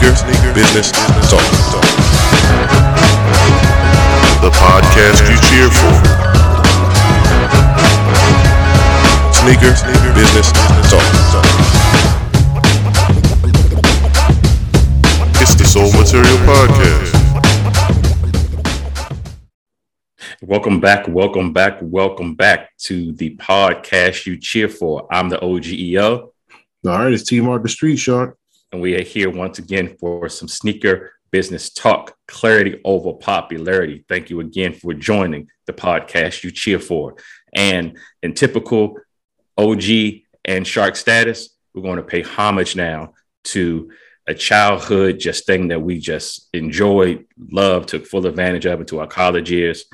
Sneaker, sneaker, business, talk, talk. The podcast you cheer for. Sneaker, sneaker, business, talk, talk. It's the Soul Material Podcast. Welcome back, welcome back, welcome back to the podcast you cheer for. I'm the OGEO. All right, it's T Mark the Street Shark. And we are here once again for some sneaker business talk, clarity over popularity. Thank you again for joining the podcast you cheer for. And in typical OG and Shark status, we're going to pay homage now to a childhood just thing that we just enjoyed, loved, took full advantage of into our college years.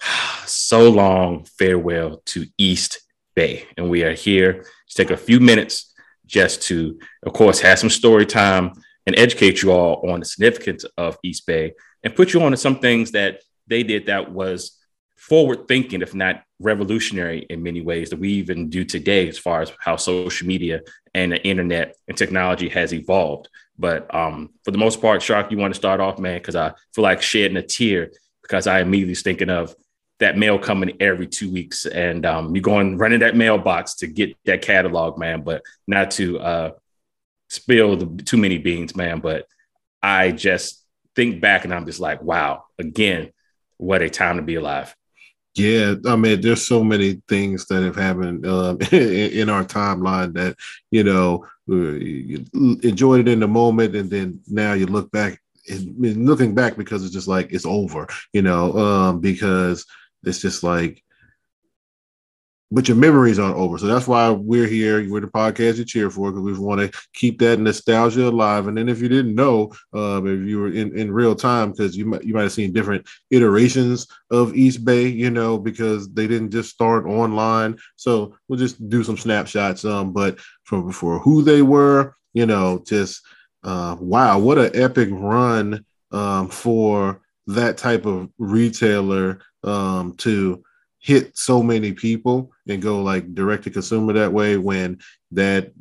so long farewell to East Bay. And we are here to take a few minutes just to, of course, have some story time and educate you all on the significance of East Bay and put you on to some things that they did that was forward thinking, if not revolutionary in many ways that we even do today, as far as how social media and the internet and technology has evolved. But um, for the most part, Shark, you want to start off, man, because I feel like shedding a tear because I immediately was thinking of that mail coming every two weeks and um, you're going running that mailbox to get that catalog, man. But not to uh, spill the, too many beans, man. But I just think back and I'm just like, wow, again, what a time to be alive. Yeah, I mean, there's so many things that have happened um, in, our timeline that you know you enjoyed it in the moment, and then now you look back and looking back because it's just like it's over, you know, um, because it's just like, but your memories aren't over. So that's why we're here. We're the podcast you cheer for because we want to keep that nostalgia alive. And then if you didn't know, um, if you were in, in real time, because you might you might have seen different iterations of East Bay, you know, because they didn't just start online. So we'll just do some snapshots. Um, but from for who they were, you know, just uh, wow, what an epic run um, for that type of retailer um, to hit so many people and go like direct to consumer that way when that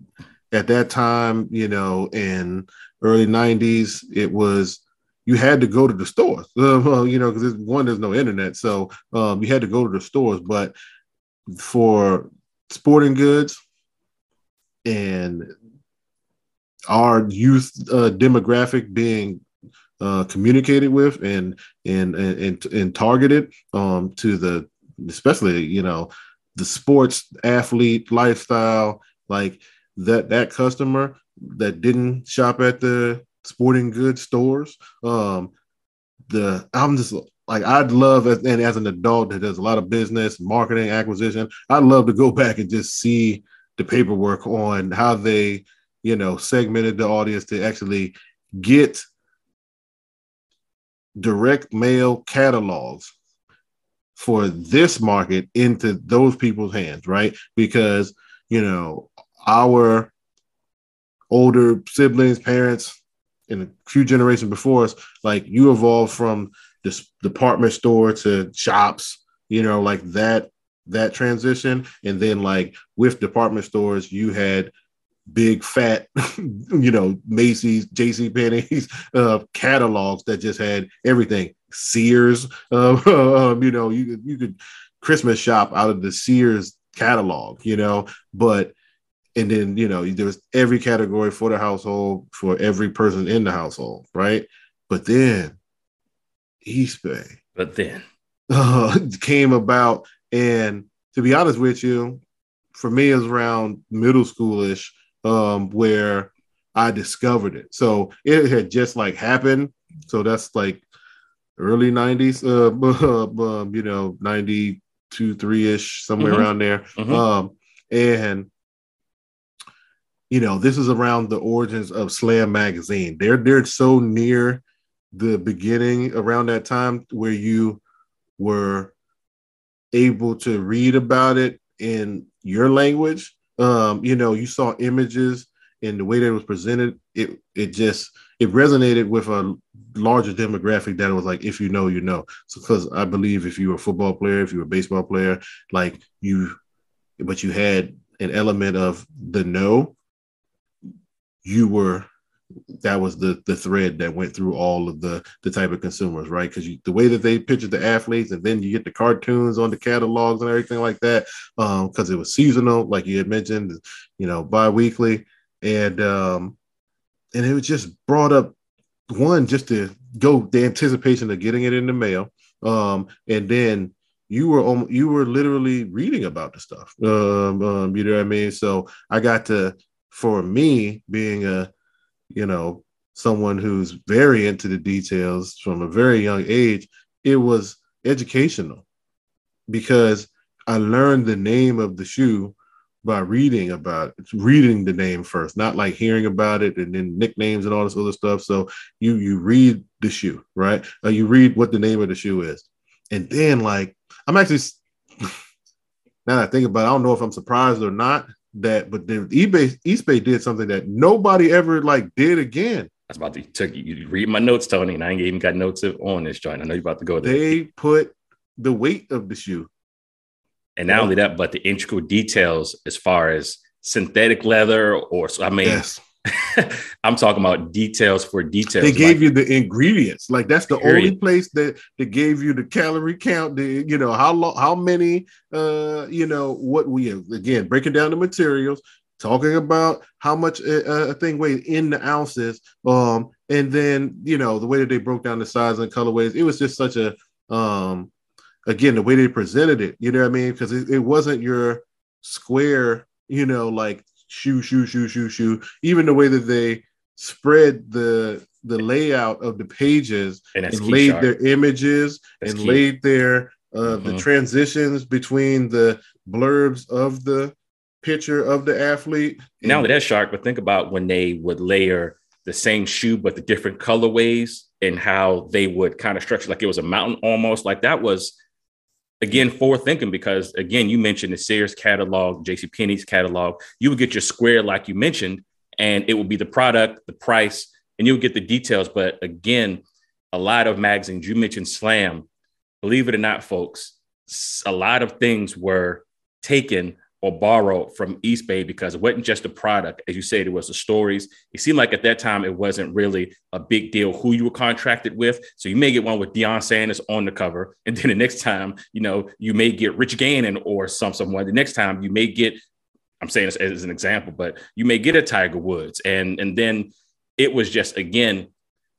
at that time you know in early 90s it was you had to go to the stores. Uh, you know because one there's no internet so um, you had to go to the stores. But for sporting goods and our youth uh, demographic being uh, communicated with and and and and, targeted um, to the especially you know the sports athlete lifestyle like that that customer that didn't shop at the sporting goods stores um the i'm just like i'd love and as an adult that does a lot of business marketing acquisition i'd love to go back and just see the paperwork on how they you know segmented the audience to actually get direct mail catalogs for this market into those people's hands, right? Because, you know, our older siblings, parents, and a few generations before us, like you evolved from this department store to shops, you know, like that that transition. And then like with department stores, you had big fat, you know, Macy's, J.C. Penney's uh, catalogs that just had everything. Sears, uh, um, you know, you could you could Christmas shop out of the Sears catalog, you know, but and then you know there was every category for the household for every person in the household, right? But then East Bay, but then uh, came about, and to be honest with you, for me, it was around middle schoolish um, where I discovered it. So it had just like happened. So that's like early 90s, uh, um, you know, 92, 3 ish, somewhere mm-hmm. around there. Mm-hmm. Um, and, you know, this is around the origins of Slam Magazine. They're, they're so near the beginning around that time where you were able to read about it in your language um, you know, you saw images and the way that it was presented, it it just it resonated with a larger demographic that was like, if you know, you know. So because I believe if you were a football player, if you were a baseball player, like you but you had an element of the know, you were that was the the thread that went through all of the the type of consumers, right? Because the way that they pictured the athletes, and then you get the cartoons on the catalogs and everything like that, because um, it was seasonal, like you had mentioned, you know, biweekly, and um, and it was just brought up one just to go the anticipation of getting it in the mail, um, and then you were you were literally reading about the stuff. Um, um, you know what I mean? So I got to, for me, being a you know, someone who's very into the details from a very young age, it was educational because I learned the name of the shoe by reading about it, reading the name first, not like hearing about it and then nicknames and all this other stuff. So you you read the shoe, right? Uh, you read what the name of the shoe is, and then like I'm actually now that I think about, it, I don't know if I'm surprised or not that, but then eBay Eastbay did something that nobody ever like did again. That's about to took you read my notes, Tony, and I ain't even got notes on this joint. I know you're about to go there. They put the weight of the shoe. And not only that, but the integral details as far as synthetic leather or I mean yes. I'm talking about details for details. They gave like, you the ingredients. Like that's the period. only place that that gave you the calorie count. The you know how long, how many, uh, you know what we again breaking down the materials, talking about how much a, a thing weighs in the ounces, um, and then you know the way that they broke down the size and colorways. It was just such a, um, again the way they presented it. You know what I mean? Because it, it wasn't your square, you know, like shoe, shoe, shoe, shoe, shoe. Even the way that they spread the the layout of the pages and, and laid sharp. their images that's and key. laid their uh, mm-hmm. the transitions between the blurbs of the picture of the athlete. Now that sharp, but think about when they would layer the same shoe but the different colorways and how they would kind of structure like it was a mountain almost like that was again forward thinking because again you mentioned the Sears catalog, J.C. Penney's catalog. You would get your square like you mentioned, and it would be the product, the price, and you would get the details. But again, a lot of magazines you mentioned Slam. Believe it or not, folks, a lot of things were taken or borrow from Eastbay because it wasn't just a product. As you said, it was the stories. It seemed like at that time it wasn't really a big deal who you were contracted with. So you may get one with Deion Sanders on the cover. And then the next time, you know, you may get Rich Gannon or some someone. The next time you may get, I'm saying this as an example, but you may get a Tiger Woods. And and then it was just again,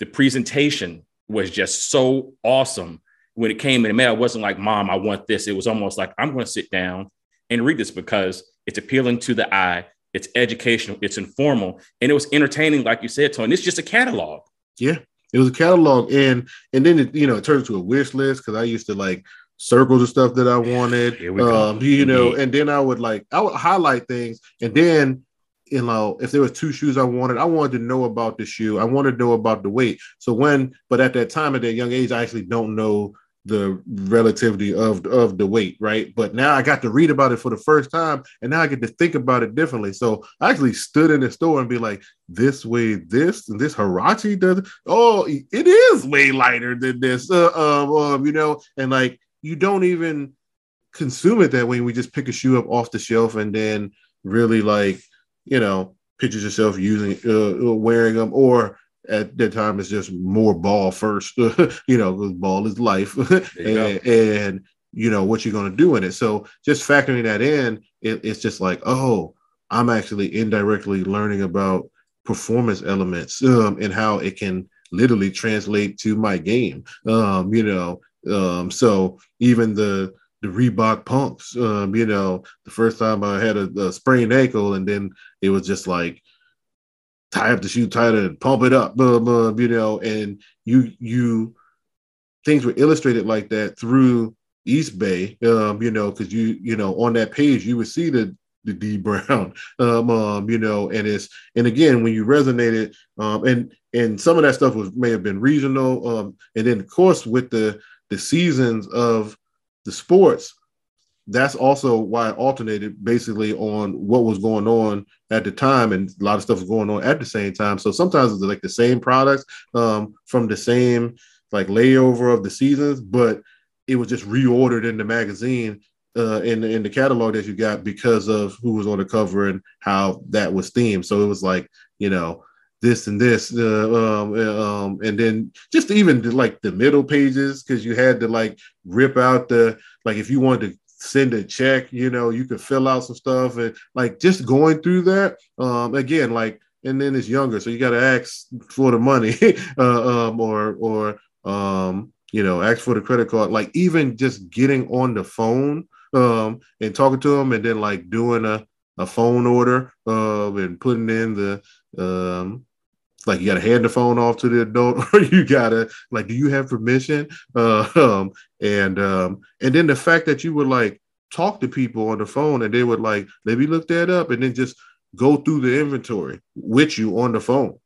the presentation was just so awesome when it came in the mail. It wasn't like, mom, I want this. It was almost like I'm going to sit down and read this because it's appealing to the eye, it's educational, it's informal, and it was entertaining, like you said, Tony. It's just a catalog. Yeah, it was a catalog, and and then it you know it turned into a wish list because I used to like circle the stuff that I wanted, um, you know, and then I would like I would highlight things, and then you know, if there was two shoes I wanted, I wanted to know about the shoe. I wanted to know about the weight. So when, but at that time, at that young age, I actually don't know the relativity of of the weight, right? But now I got to read about it for the first time, and now I get to think about it differently. So I actually stood in the store and be like, "This way, this and this Huarache does. Oh, it is way lighter than this, uh, uh, um, you know." And like, you don't even consume it that way. We just pick a shoe up off the shelf and then really like, you know, pictures yourself using, uh, wearing them, or at that time it's just more ball first you know because ball is life and, and, you know what you're going to do in it so just factoring that in it, it's just like oh i'm actually indirectly learning about performance elements um, and how it can literally translate to my game um, you know um, so even the the Reebok pumps. Um, you know, the first time I had a, a sprained ankle, and then it was just like tie up the shoe tighter and pump it up, blah, blah, you know, and you you things were illustrated like that through Eastbay, um, you know, because you you know on that page you would see the the D Brown, um, um, you know, and it's and again when you resonated, um, and and some of that stuff was may have been regional, um, and then of course with the the seasons of the sports, that's also why it alternated basically on what was going on at the time and a lot of stuff was going on at the same time. So sometimes it's like the same products um, from the same like layover of the seasons but it was just reordered in the magazine uh, in, in the catalog that you got because of who was on the cover and how that was themed. So it was like you know this and this, uh, um, uh, um, and then just even the, like the middle pages because you had to like rip out the like if you wanted to send a check, you know, you can fill out some stuff and like just going through that. Um, again, like and then it's younger, so you got to ask for the money, uh, um, or or um, you know, ask for the credit card. Like even just getting on the phone um, and talking to them, and then like doing a a phone order uh, and putting in the um, like you got to hand the phone off to the adult or you got to like do you have permission? Uh, um, and um, and then the fact that you would like talk to people on the phone and they would like let me look that up and then just go through the inventory with you on the phone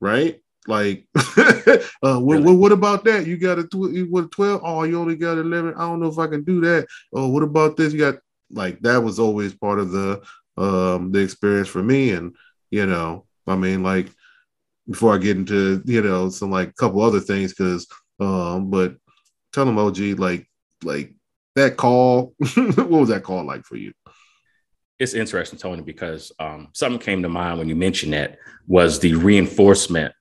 right? Like uh, what, what, what, about that? You got a tw- what 12 oh you only got 11 i don't know if i can do that. Oh what about this? You got like that was always part of the um the experience for me and you know i mean like before i get into you know some like couple other things because um but tell them og like like that call what was that call like for you it's interesting tony because um something came to mind when you mentioned that was the reinforcement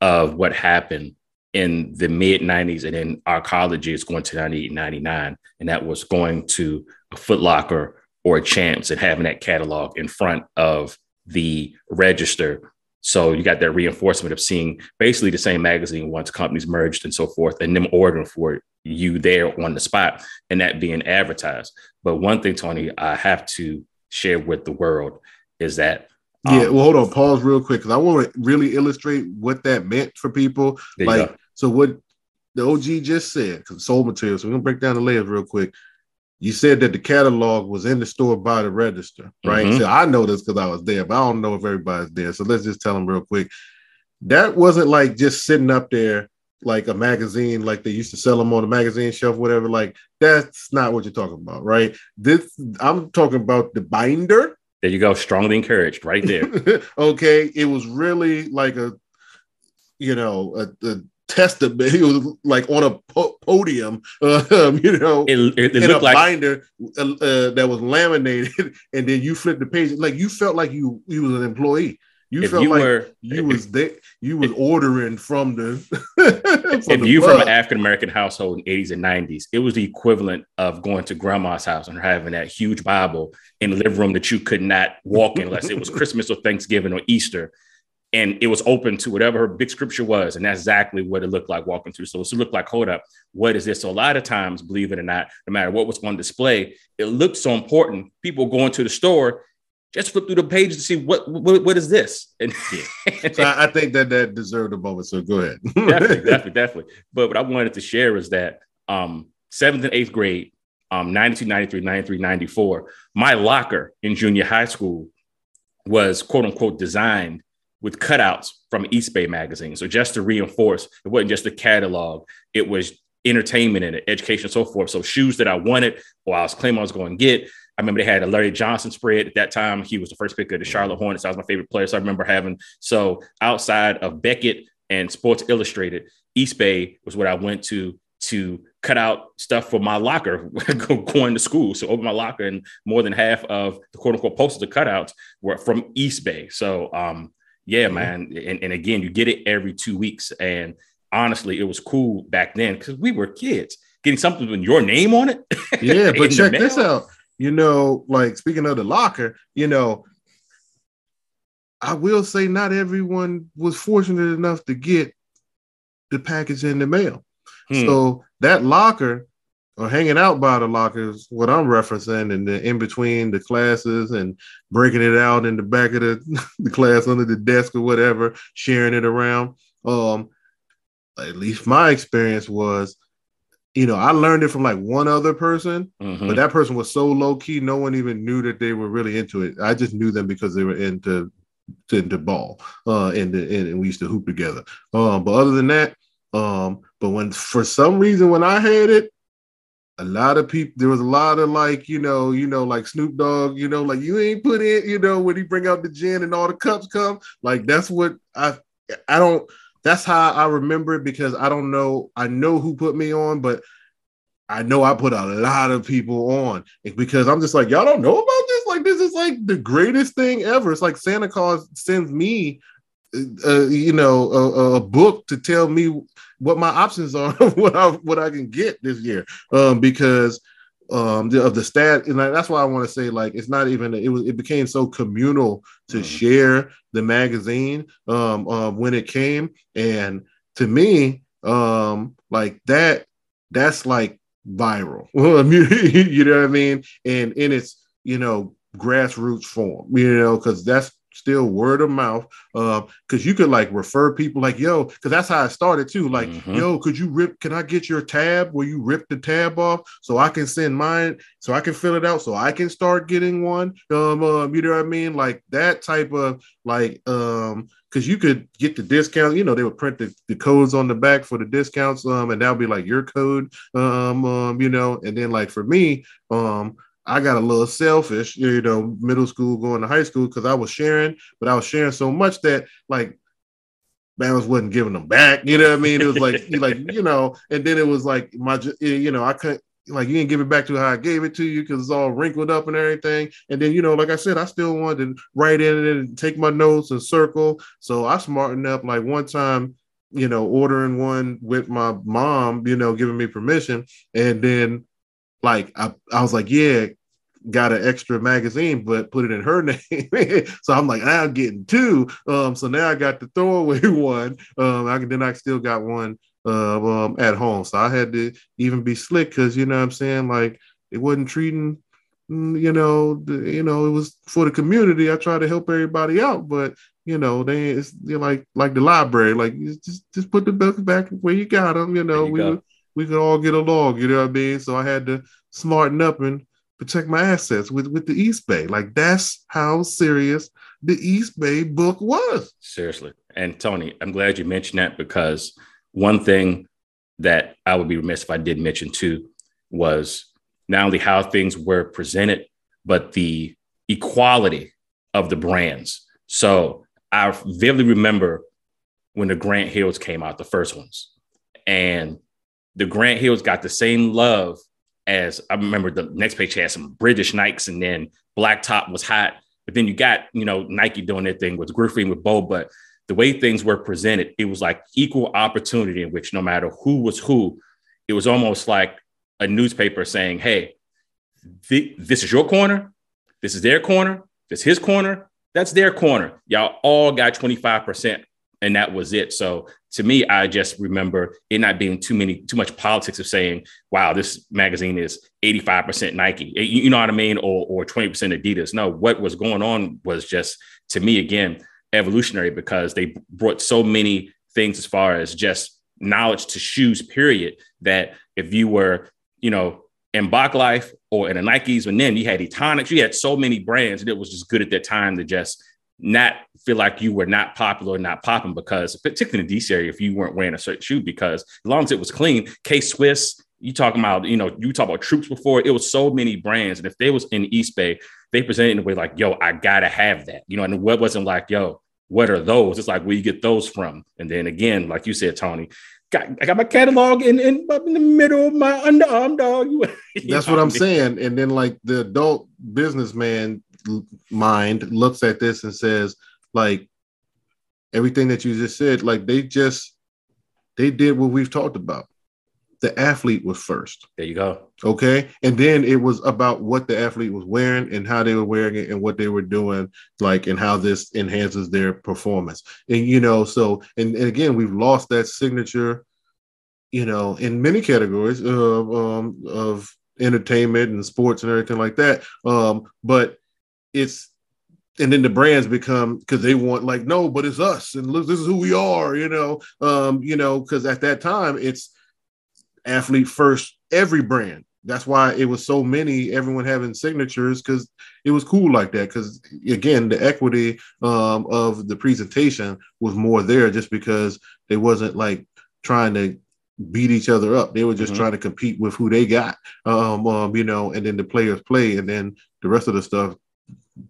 of what happened in the mid 90s and in our college colleges going to 98 99 and that was going to a Footlocker or a Champs and having that catalog in front of the register. So you got that reinforcement of seeing basically the same magazine once companies merged and so forth, and them ordering for you there on the spot and that being advertised. But one thing, Tony, I have to share with the world is that. Um, yeah, well, hold on, pause real quick because I want to really illustrate what that meant for people. Like, so what the OG just said, because sold material. So we're gonna break down the layers real quick you said that the catalog was in the store by the register, right? Mm-hmm. So I know this because I was there, but I don't know if everybody's there. So let's just tell them real quick. That wasn't like just sitting up there like a magazine, like they used to sell them on the magazine shelf, whatever. Like that's not what you're talking about, right? This I'm talking about the binder. There you go, strongly encouraged, right there. okay, it was really like a, you know, a, a testament. He was like on a po- podium, um, you know, it, it, it in a like- binder uh, uh, that was laminated, and then you flip the page. Like you felt like you you was an employee. You if felt you like were, you was there, you was ordering from the. from if the you from an African American household in eighties and nineties, it was the equivalent of going to grandma's house and having that huge Bible in the living room that you could not walk in unless it was Christmas or Thanksgiving or Easter and it was open to whatever her big scripture was. And that's exactly what it looked like walking through. So it looked like, hold up, what is this? So a lot of times, believe it or not, no matter what was on display, it looked so important. People going to the store just flip through the page to see what what, what is this. And yeah. so I think that that deserved a moment. So go ahead. definitely, definitely, definitely. But what I wanted to share is that um, seventh and eighth grade, um, 92, 93, 93, 94, my locker in junior high school was quote unquote designed with cutouts from Eastbay magazine. So just to reinforce, it wasn't just a catalog, it was entertainment and education and so forth. So shoes that I wanted or I was claiming I was going to get. I remember they had a Larry Johnson spread at that time. He was the first pick of the Charlotte Hornets. That was my favorite player. So I remember having so outside of Beckett and Sports Illustrated, Eastbay was what I went to to cut out stuff for my locker going to school. So open my locker and more than half of the quote unquote posters of cutouts were from Eastbay. So um, yeah, man. And, and again, you get it every two weeks. And honestly, it was cool back then because we were kids getting something with your name on it. Yeah, but check this out. You know, like speaking of the locker, you know, I will say not everyone was fortunate enough to get the package in the mail. Hmm. So that locker or hanging out by the lockers, what I'm referencing, and the in between the classes and breaking it out in the back of the, the class under the desk or whatever, sharing it around. Um, at least my experience was, you know, I learned it from like one other person, mm-hmm. but that person was so low key, no one even knew that they were really into it. I just knew them because they were into into ball, uh, and, the, and we used to hoop together. Um, but other than that, um, but when for some reason when I had it, a lot of people there was a lot of like you know you know like snoop dogg you know like you ain't put in you know when he bring out the gin and all the cups come. Like that's what i i don't that's how i remember it because i don't know i know who put me on but i know i put a lot of people on. Because i'm just like y'all don't know about this? Like this is like the greatest thing ever. It's like santa claus sends me uh, you know, a, a, book to tell me what my options are, what I what I can get this year, um, because um the, of the stat and that's why i want to say like it's not even it was it became so communal to mm-hmm. share the magazine um uh, when it came. And to me um like that that's like viral. You know what i mean? And in its you know grassroots form you know because that's still word of mouth. Uh, cause you could like refer people like, yo, cause that's how I started too. Like, mm-hmm. yo, could you rip, can I get your tab where you rip the tab off so I can send mine so I can fill it out so I can start getting one. Um, um you know what I mean? Like that type of like um because you could get the discount. You know, they would print the, the codes on the back for the discounts, um, and that would be like your code, um, um, you know. And then like for me, um, I got a little selfish, you know, middle school going to high school because I was sharing, but I was sharing so much that like Bama's wasn't giving them back. You know what I mean? It was like, like you know, and then it was like my, you know, I couldn't like you didn't give it back to how I gave it to you because it's all wrinkled up and everything. And then you know, like I said, I still wanted to write in it and take my notes and circle. So I smartened up. Like one time, you know, ordering one with my mom, you know, giving me permission, and then like I, I was like, yeah, got an extra magazine, but put it in her name. so I'm like, I'm getting two. Um, so now I got the throwaway one. Um, I then I still got one uh, um, at home. So I had to even be slick because you know what I'm saying, like it wasn't treating mm, you know, the, you know, it was for the community. I try to help everybody out, but you know, they it's like like the library, like just just put the books back where you got them. You know, you we we could all get along, you know what I mean? So I had to smarten up and protect my assets with, with the East Bay. Like that's how serious the East Bay book was. Seriously. And Tony, I'm glad you mentioned that because one thing that I would be remiss if I did mention too was not only how things were presented, but the equality of the brands. So I vividly remember when the Grant Hills came out, the first ones. And the Grant Hills got the same love as I remember the next page had some British Knights and then Blacktop was hot. But then you got, you know, Nike doing their thing with Griffey with Bo. But the way things were presented, it was like equal opportunity in which no matter who was who, it was almost like a newspaper saying, hey, th- this is your corner. This is their corner. This is his corner. That's their corner. Y'all all got 25% and that was it. So to me, I just remember it not being too many, too much politics of saying, "Wow, this magazine is 85% Nike," eh, you know what I mean, or or 20% Adidas. No, what was going on was just to me again evolutionary because they brought so many things as far as just knowledge to shoes. Period. That if you were, you know, in Bach Life or in the Nikes, and then you had Etonics, you had so many brands, and it was just good at that time to just not feel like you were not popular or not popping because particularly in the DC area, if you weren't wearing a certain shoe, because as long as it was clean, K Swiss, you talking about, you know, you talk about troops before, it was so many brands. And if they was in East Bay, they presented in a way like, yo, I gotta have that. You know, and the web wasn't like, yo, what are those? It's like where you get those from. And then again, like you said, Tony, got, I got my catalog in, in, in the middle of my underarm dog. That's what I'm saying. And then like the adult businessman mind looks at this and says, like, everything that you just said, like they just they did what we've talked about. The athlete was first. There you go. Okay. And then it was about what the athlete was wearing and how they were wearing it and what they were doing, like, and how this enhances their performance. And, you know, so, and, and again, we've lost that signature, you know, in many categories of, um, of entertainment and sports and everything like that. Um, but it's and then the brands become because they want like no but it's us and look this is who we are you know? Um you know because at that time it's athlete first every brand. That's why it was so many everyone having signatures because it was cool like that because again the equity um, of the presentation was more there just because they wasn't like trying to beat each other up. They were just mm-hmm. trying to compete with who they got um, um, you know and then the players play and then the rest of the stuff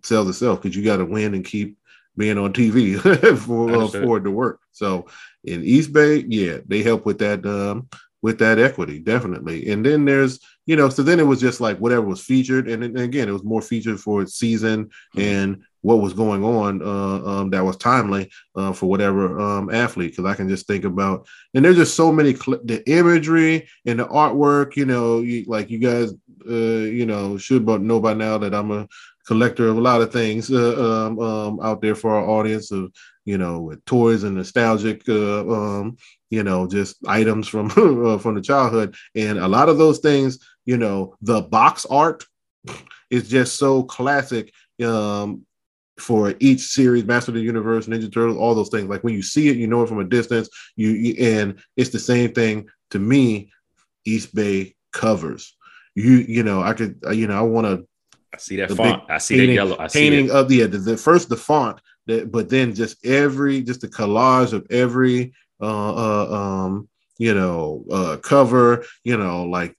sell itself because you got to win and keep being on TV for uh, for it to work. So in East Bay, yeah, they help with that um, with that equity definitely. And then there's you know, so then it was just like whatever was featured, and, and again, it was more featured for season mm-hmm. and what was going on uh, um, that was timely uh, for whatever um, athlete. Because I can just think about, and there's just so many cl- the imagery and the artwork. You know, you, like you guys, uh, you know, should know by now that I'm a collector of a lot of things uh, um, um, out there for our audience of you know with toys and nostalgic uh, um, you know just items from uh, from the childhood. And a lot of those things you know the box art is just so classic um, for each series master of the universe ninja turtles all those things. Like when you see it you know it from a distance. You, you and it's the same thing to me east bay covers. You you know i could you know i want to I see that font. I see painting, that yellow. I see painting of the, the the first the font that, but then just every just the collage of every uh, uh um you know uh cover you know like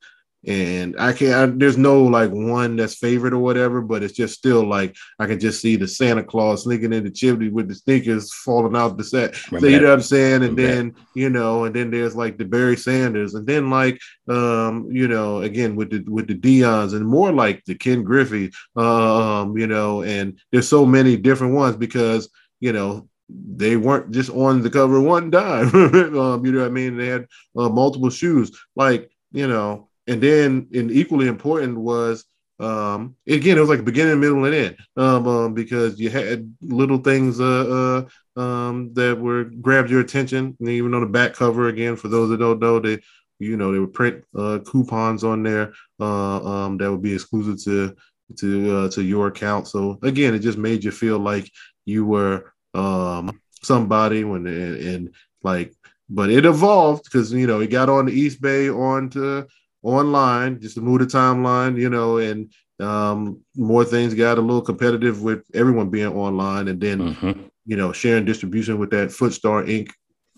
and I can't. I, there's no like one that's favorite or whatever, but it's just still like I can just see the Santa Claus sneaking in the chimney with the sneakers falling out the set. So, you know what I'm saying? And then you know, and then there's like the Barry Sanders, and then like um, you know, again with the with the Deions, and more like the Ken Griffey, um, you know, and there's so many different ones because you know they weren't just on the cover one time. um, you know what I mean? They had uh, multiple shoes, like you know and then and equally important was um again it was like beginning middle and end. Um, um because you had little things uh, uh um that were grabbed your attention. And even on the back cover again for those that don't know they you know they would print uh coupons on there uh um that would be exclusive to to uh to your account. So again it just made you feel like you were um somebody when and, and like but it evolved because you know it got on the east bay onto online just to move the timeline, you know, and um, more things got a little competitive with everyone being online, and then mm-hmm. you know sharing distribution with that Footstar Inc.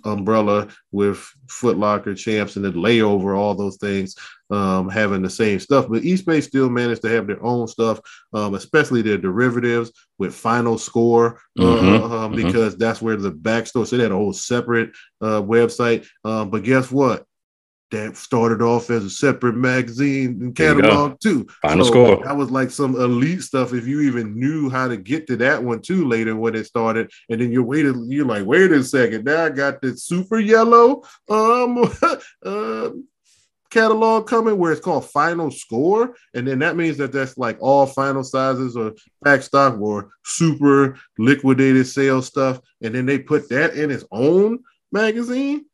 umbrella with Footlocker champs and the layover, all those things um, having the same stuff. But Eastbay still managed to have their own stuff, um, especially their derivatives with Final Score, uh, mm-hmm. uh, um, because mm-hmm. that's where the backstory. So they had a whole separate uh, website. Um, but guess what? That started off as a separate magazine and catalog too. Final so score. That was like some elite stuff. If you even knew how to get to that one too later when it started, and then you waited, you're like, wait a second, now I got this super yellow um uh, catalog coming where it's called final score and then that means that that's like all final sizes or back stock or super liquidated sale stuff and then they put that in its own magazine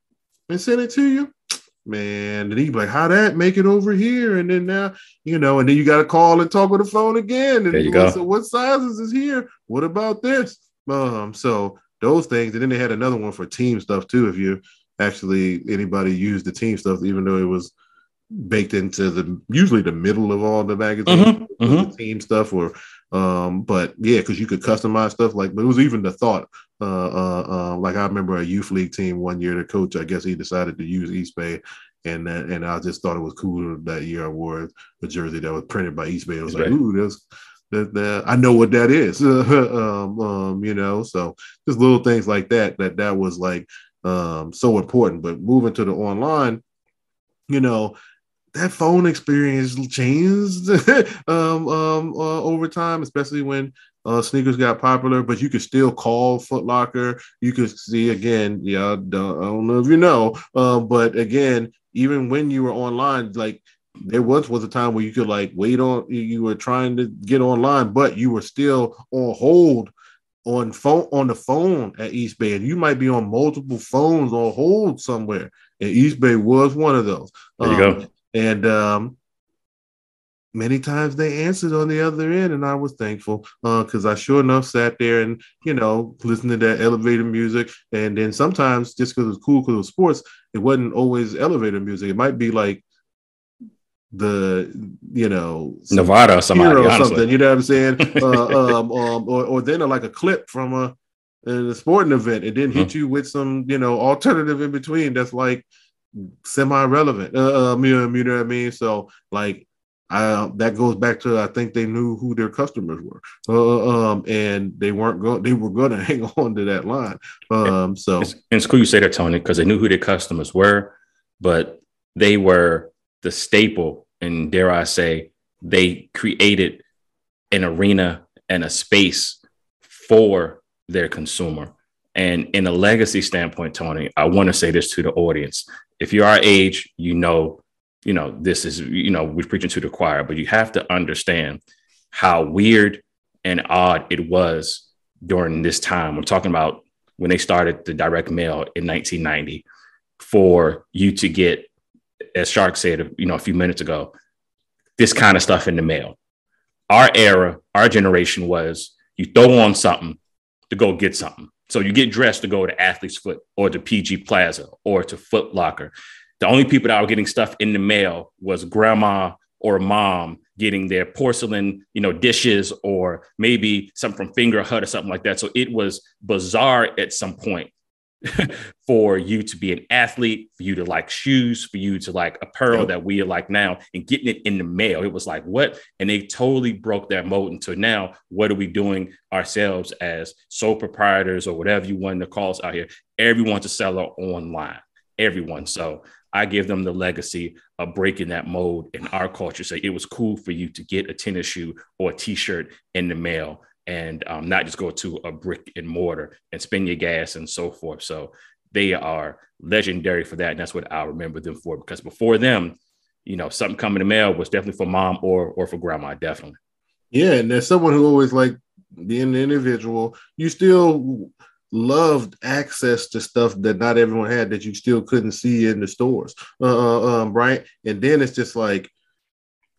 and send it to you man. And he'd be like, how that make it over here? And then now, you know, and then you got to call and talk on the phone again. And there you go. So what sizes is here? What about this? Um, so those things. And then they had another one for team stuff too. If you actually anybody used the team stuff, even though it was baked into the usually the middle of all the magazines, mm-hmm, mm-hmm. the team stuff or um, but yeah, because you could customize stuff like, but it was even the thought. Uh, uh, uh, like I remember a youth league team one year. The coach, I guess, he decided to use East Bay, and that, and I just thought it was cool that year. I wore a jersey that was printed by East Bay. I was like, ooh, that's that, that I know what that is. um, um, you know, so just little things like that. That that was like um, so important. But moving to the online, you know, that phone experience changed um, um, uh, over time, especially when uh, sneakers got popular. But you could still call Footlocker. You could see again. Yeah, I don't, know if you know, uh, but again, even when you were online, like there once was a time where you could like wait on. You were trying to get online, but you were still on hold on phone on the phone at East Bay, and you might be on multiple phones on hold somewhere. And East Bay was one of those. There you um, go. And um, many times they answered on the other end, and I was thankful because uh, I sure enough sat there and you know listened to that elevator music. And then sometimes just because it was cool because it was sports, it wasn't always elevator music. It might be like the you know Nevada or somebody or something. You know what I'm saying? uh, um, um, or or then like a clip from a, a sporting event, and then mm-hmm. hit you with some you know alternative in between. That's like semi-relevant. Uh, um, you, know, what I mean? So like I, that goes back to I think they knew who their customers were, uh, um, and they weren't going. They were going to hang on to that line. Um, so it's, it's cool you say that, Tony, because they knew who their customers were, but they were the staple, and dare I say, they created an arena and a space for their consumer. And in a legacy standpoint, Tony, I want to say this to the audience. If you're our age, you know, you know, this is, you know, we're preaching to the choir, but you have to understand how weird and odd it was during this time. I'm talking about when they started the direct mail in 1990 for you to get, as Shark said, you know, a few minutes ago, this kind of stuff in the mail. Our era, our generation was you throw on something to go get something. So you get dressed to go to Athlete's Foot or to PG Plaza or to Foot Locker. The only people that were getting stuff in the mail was grandma or mom getting their porcelain, you know, dishes or maybe something from Fingerhut or something like that. So it was bizarre at some point for you to be an athlete, for you to like shoes, for you to like apparel yep. that we are like now, and getting it in the mail. It was like, what? And they totally broke that mold until now. What are we doing ourselves as sole proprietors or whatever you want to call us out here? Everyone's a seller online. Everyone. So I give them the legacy of breaking that mold in our culture. Say it was cool for you to get a tennis shoe or a t-shirt in the mail and um, not just go to a brick and mortar and spend your gas and so forth. So they are legendary for that. And that's what I'll remember them for because before them, you know, something coming in the mail was definitely for mom or or for grandma, definitely. Yeah, and there's someone who always like being an individual. You still loved access to stuff that not everyone had that you still couldn't see in the stores, uh, uh um, right? And then it's just like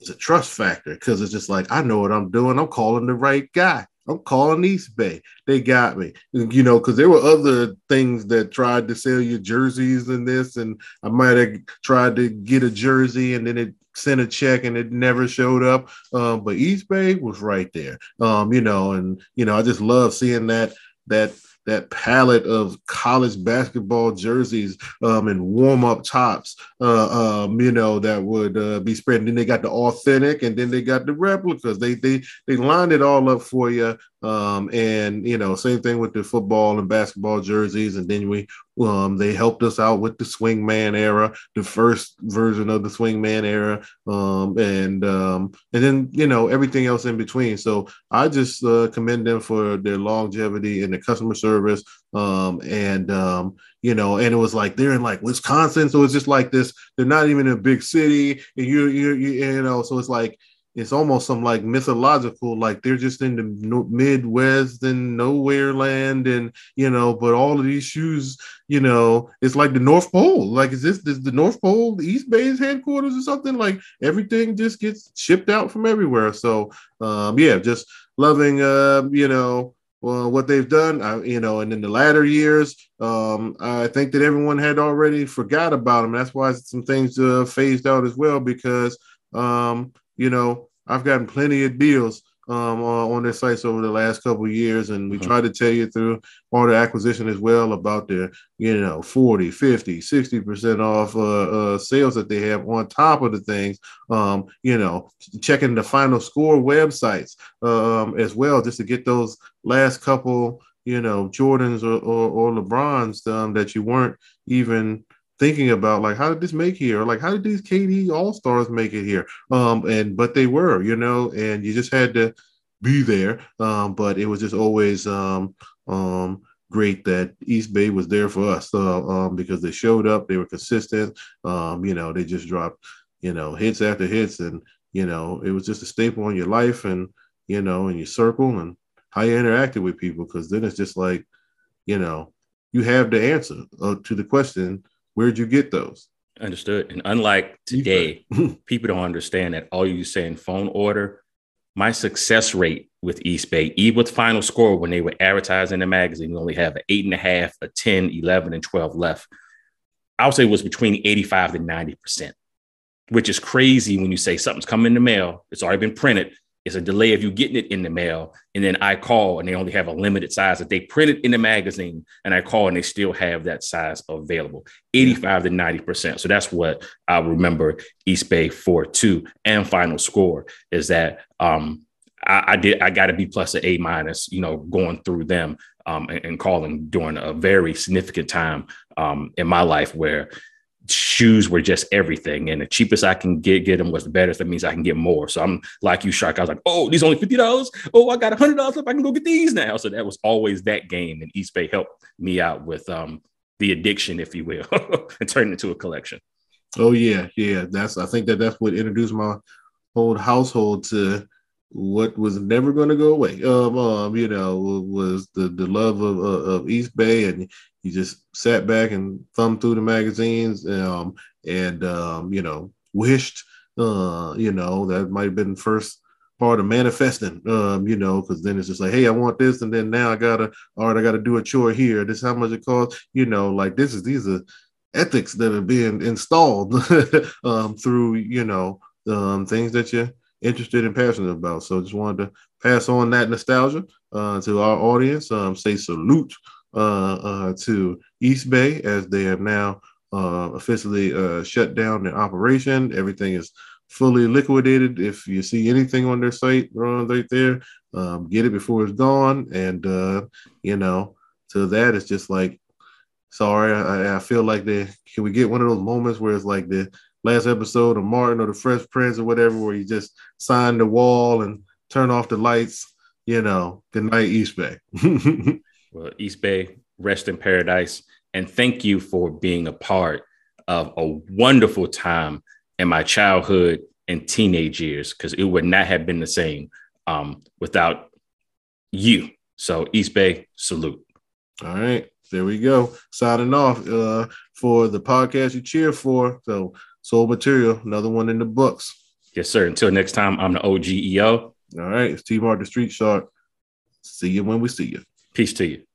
it's a trust factor because it's just like I know what I'm doing. I'm calling the right guy. I'm calling East Bay. They got me, you know, because there were other things that tried to sell you jerseys and this, and I might have tried to get a jersey and then it sent a check and it never showed up. Um, but East Bay was right there, um, you know, and you know, I just love seeing that that that palette of college basketball jerseys um, and warm up tops, uh, um, you know, that would uh, be spread. And then they got the authentic, and then they got the replicas. They they they lined it all up for you. Um, and you know, same thing with the football and basketball jerseys. And then we um, they helped us out with the swingman era, the first version of the swingman era, um, and um, and then you know everything else in between. So I just uh, commend them for their longevity and the customer service. Um, and um, you know, and it was like they're in like Wisconsin, so it's just like this. They're not even a big city, and you you you, you know, so it's like it's almost some like mythological, like they're just in the Midwest and nowhere land, and you know, but all of these shoes, you know, it's like the North Pole. Like, is this is the North Pole, the East Bay's headquarters or something? Like everything just gets shipped out from everywhere. So, um, yeah, just loving, uh, you know, well, what they've done, I, you know, and in the latter years, um, I think that everyone had already forgot about them. That's why some things uh, phased out as well because, um, you know, I've gotten plenty of deals um, on, on their sites over the last couple of years. And we mm-hmm. try to tell you through all the acquisition as well about their, you know, 40, 50, 60% off uh, uh, sales that they have on top of the things, um, you know, checking the final score websites um, as well, just to get those last couple, you know, Jordans or, or, or LeBrons um, that you weren't even – thinking about like how did this make here? Like how did these KD All Stars make it here? Um and but they were you know and you just had to be there. Um but it was just always um um great that East Bay was there for us uh, um because they showed up they were consistent. Um you know they just dropped you know hits after hits and you know it was just a staple in your life and you know in your circle and how you interacted with people because then it's just like you know you have the answer uh, to the question Where'd you get those? Understood. And unlike today, people don't understand that all you say in phone order. My success rate with East Bay, even with final score when they were advertising the magazine, we only have an eight and a half, a 10, 11, and 12 left. I would say it was between 85 to 90%, which is crazy when you say something's coming in the mail, it's already been printed, it's a delay of you getting it in the mail. And then I call and they only have a limited size that they printed in the magazine. And I call and they still have that size available 85 to 90%. So that's what I remember East Bay 4 2 and final score is that um, I, I, did, I got to be plus an A minus, you know, going through them um, and, and, calling during a very significant time um, in my life where shoes were just everything. And the cheapest I can get get them was the better. That means I can get more. So I'm like you, Shark. I was like, oh, these only fifty dollars. Oh, I got hundred dollars. If I can go get these now. So that was always that game. And Eastbay helped me out with um, the addiction, if you will, and turned into a collection. Oh yeah, yeah. That's I think that that's what introduced my whole household to what was never going to go away. Um, um, you know, was the the love of, of Eastbay, and you just sat back and thumbed through the magazines, um, and um, you know, wished, uh, you know, that might have been the first part of manifesting, um, you know, because then it's just like, hey, I want this, and then now I gotta, all right, I gotta do a chore here. This how much it costs, you know, like this is these are ethics that are being installed um, through, you know, um, things that you're interested and passionate about. So just wanted to pass on that nostalgia uh, to our audience. Um, say salute uh, uh, to Eastbay as they have now uh, officially uh, shut down their operation. Everything is fully liquidated. If you see anything on their site right there, um, get it before it's gone. And uh, you know, to that, it's just like, sorry, I, I feel like the can we get one of those moments where it's like the last episode of Martin or the Fresh Prince or whatever, where you just sign the wall and turn off the lights. You know, good night, Eastbay. well, Eastbay, rest in paradise, and thank you for being a part of a wonderful time in my childhood and teenage years, because it would not have been the same um, without you. So, Eastbay, salute. All right, there we go. Signing off uh, for the podcast you cheer for. So, Soul Material, another one in the books. Yes, sir. Until next time, I'm the OGEO. All right. It's T Mark the Street Shark. See you when we see you. Peace to you.